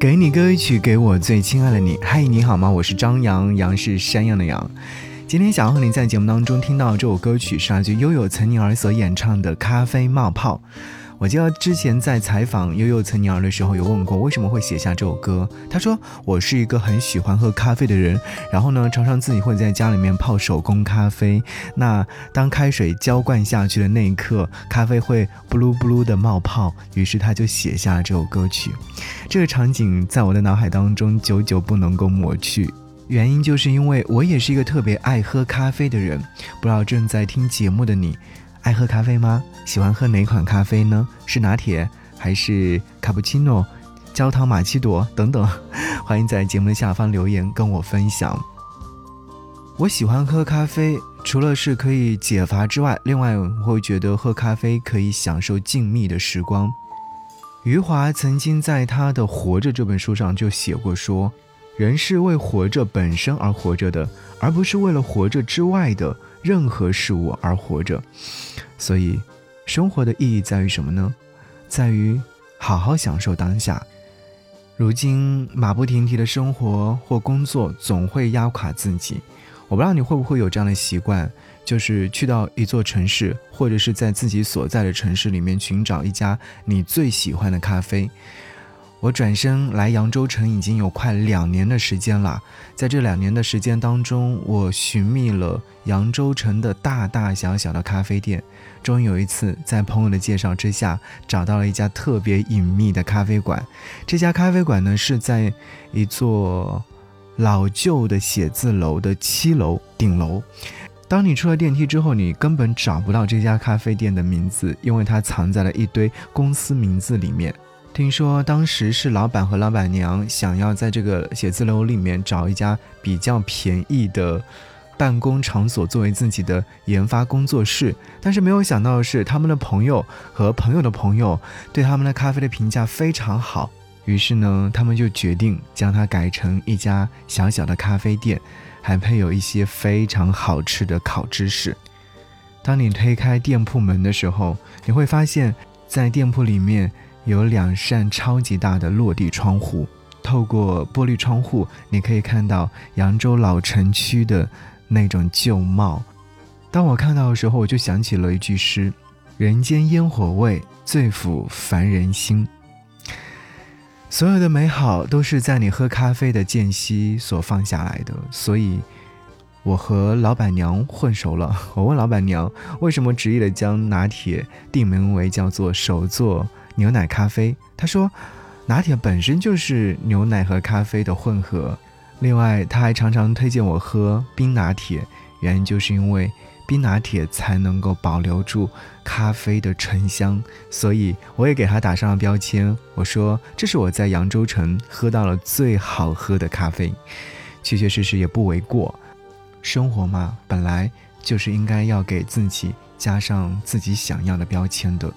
给你歌曲，给我最亲爱的你。嗨，你好吗？我是张扬，杨是山羊的羊。今天想要和你在节目当中听到这首歌曲，是来自悠悠岑宁儿所演唱的《咖啡冒泡》。我记得之前在采访悠悠岑宁儿的时候，有问过为什么会写下这首歌。他说：“我是一个很喜欢喝咖啡的人，然后呢，常常自己会在家里面泡手工咖啡。那当开水浇灌下去的那一刻，咖啡会布噜布噜的冒泡，于是他就写下了这首歌曲。这个场景在我的脑海当中久久不能够抹去，原因就是因为我也是一个特别爱喝咖啡的人。不知道正在听节目的你。”爱喝咖啡吗？喜欢喝哪款咖啡呢？是拿铁还是卡布奇诺、焦糖玛奇朵等等？欢迎在节目的下方留言跟我分享。我喜欢喝咖啡，除了是可以解乏之外，另外我会觉得喝咖啡可以享受静谧的时光。余华曾经在他的《活着》这本书上就写过说。人是为活着本身而活着的，而不是为了活着之外的任何事物而活着。所以，生活的意义在于什么呢？在于好好享受当下。如今马不停蹄的生活或工作总会压垮自己。我不知道你会不会有这样的习惯，就是去到一座城市，或者是在自己所在的城市里面寻找一家你最喜欢的咖啡。我转身来扬州城已经有快两年的时间了，在这两年的时间当中，我寻觅了扬州城的大大小小的咖啡店，终于有一次在朋友的介绍之下，找到了一家特别隐秘的咖啡馆。这家咖啡馆呢是在一座老旧的写字楼的七楼顶楼。当你出了电梯之后，你根本找不到这家咖啡店的名字，因为它藏在了一堆公司名字里面。听说当时是老板和老板娘想要在这个写字楼里面找一家比较便宜的办公场所作为自己的研发工作室，但是没有想到的是，他们的朋友和朋友的朋友对他们的咖啡的评价非常好，于是呢，他们就决定将它改成一家小小的咖啡店，还配有一些非常好吃的烤芝士。当你推开店铺门的时候，你会发现在店铺里面。有两扇超级大的落地窗户，透过玻璃窗户，你可以看到扬州老城区的那种旧貌。当我看到的时候，我就想起了一句诗：“人间烟火味，最抚凡人心。”所有的美好都是在你喝咖啡的间隙所放下来的。所以，我和老板娘混熟了。我问老板娘，为什么执意的将拿铁定名为叫做手作。牛奶咖啡，他说，拿铁本身就是牛奶和咖啡的混合。另外，他还常常推荐我喝冰拿铁，原因就是因为冰拿铁才能够保留住咖啡的醇香。所以，我也给他打上了标签，我说这是我在扬州城喝到了最好喝的咖啡，确确实实也不为过。生活嘛，本来就是应该要给自己加上自己想要的标签的。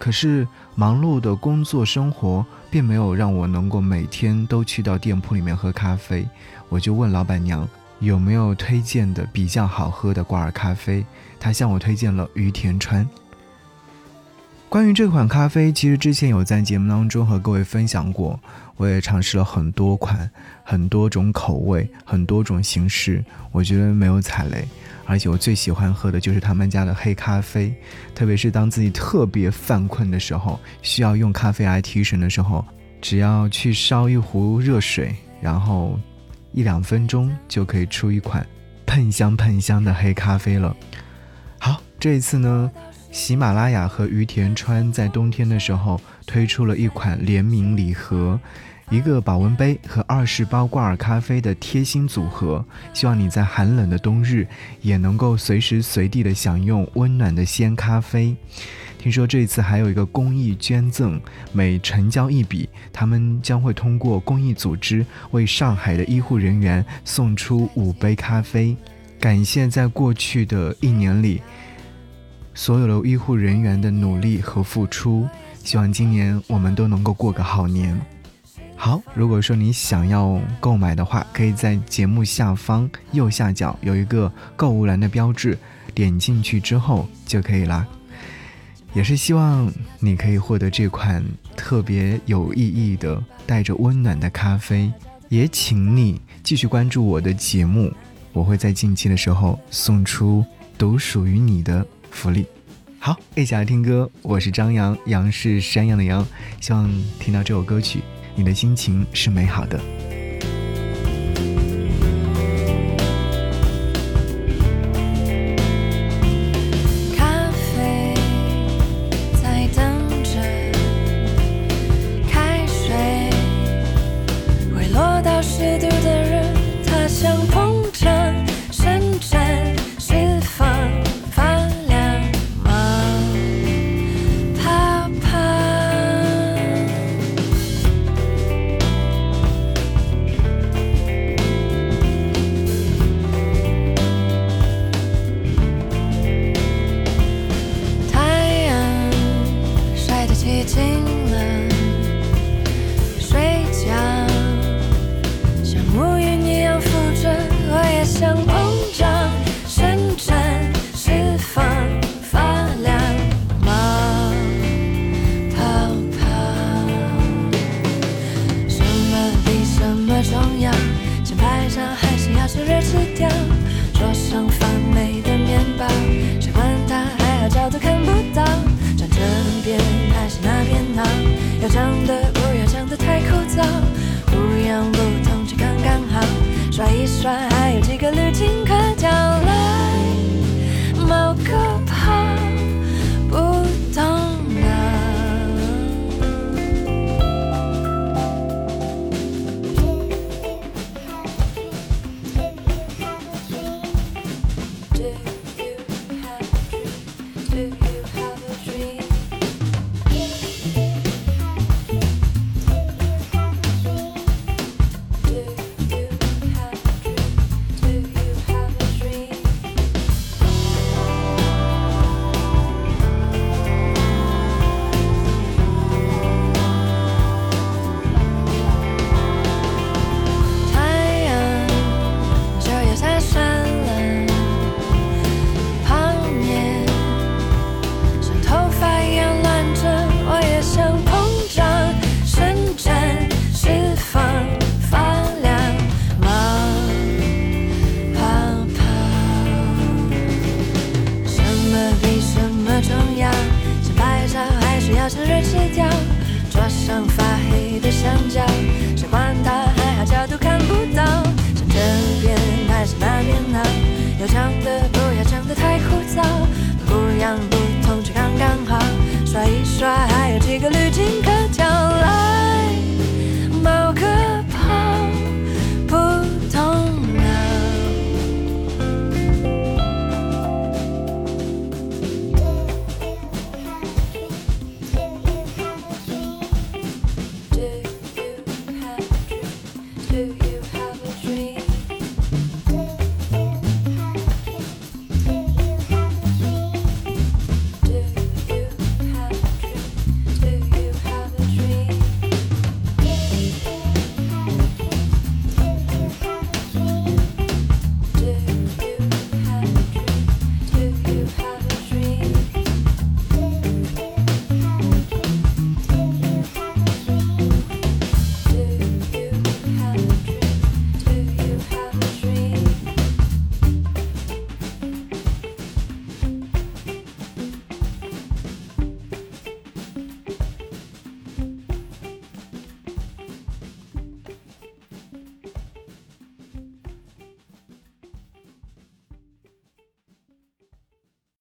可是忙碌的工作生活并没有让我能够每天都去到店铺里面喝咖啡，我就问老板娘有没有推荐的比较好喝的挂耳咖啡，她向我推荐了于田川。关于这款咖啡，其实之前有在节目当中和各位分享过，我也尝试了很多款、很多种口味、很多种形式，我觉得没有踩雷。而且我最喜欢喝的就是他们家的黑咖啡，特别是当自己特别犯困的时候，需要用咖啡来提神的时候，只要去烧一壶热水，然后一两分钟就可以出一款喷香喷香的黑咖啡了。好，这一次呢，喜马拉雅和于田川在冬天的时候推出了一款联名礼盒。一个保温杯和二十包挂耳咖啡的贴心组合，希望你在寒冷的冬日也能够随时随地的享用温暖的鲜咖啡。听说这次还有一个公益捐赠，每成交一笔，他们将会通过公益组织为上海的医护人员送出五杯咖啡，感谢在过去的一年里所有的医护人员的努力和付出。希望今年我们都能够过个好年。好，如果说你想要购买的话，可以在节目下方右下角有一个购物栏的标志，点进去之后就可以啦。也是希望你可以获得这款特别有意义的、带着温暖的咖啡。也请你继续关注我的节目，我会在近期的时候送出独属于你的福利。好，一起来听歌。我是张扬，杨是山羊的羊。希望听到这首歌曲，你的心情是美好的。样。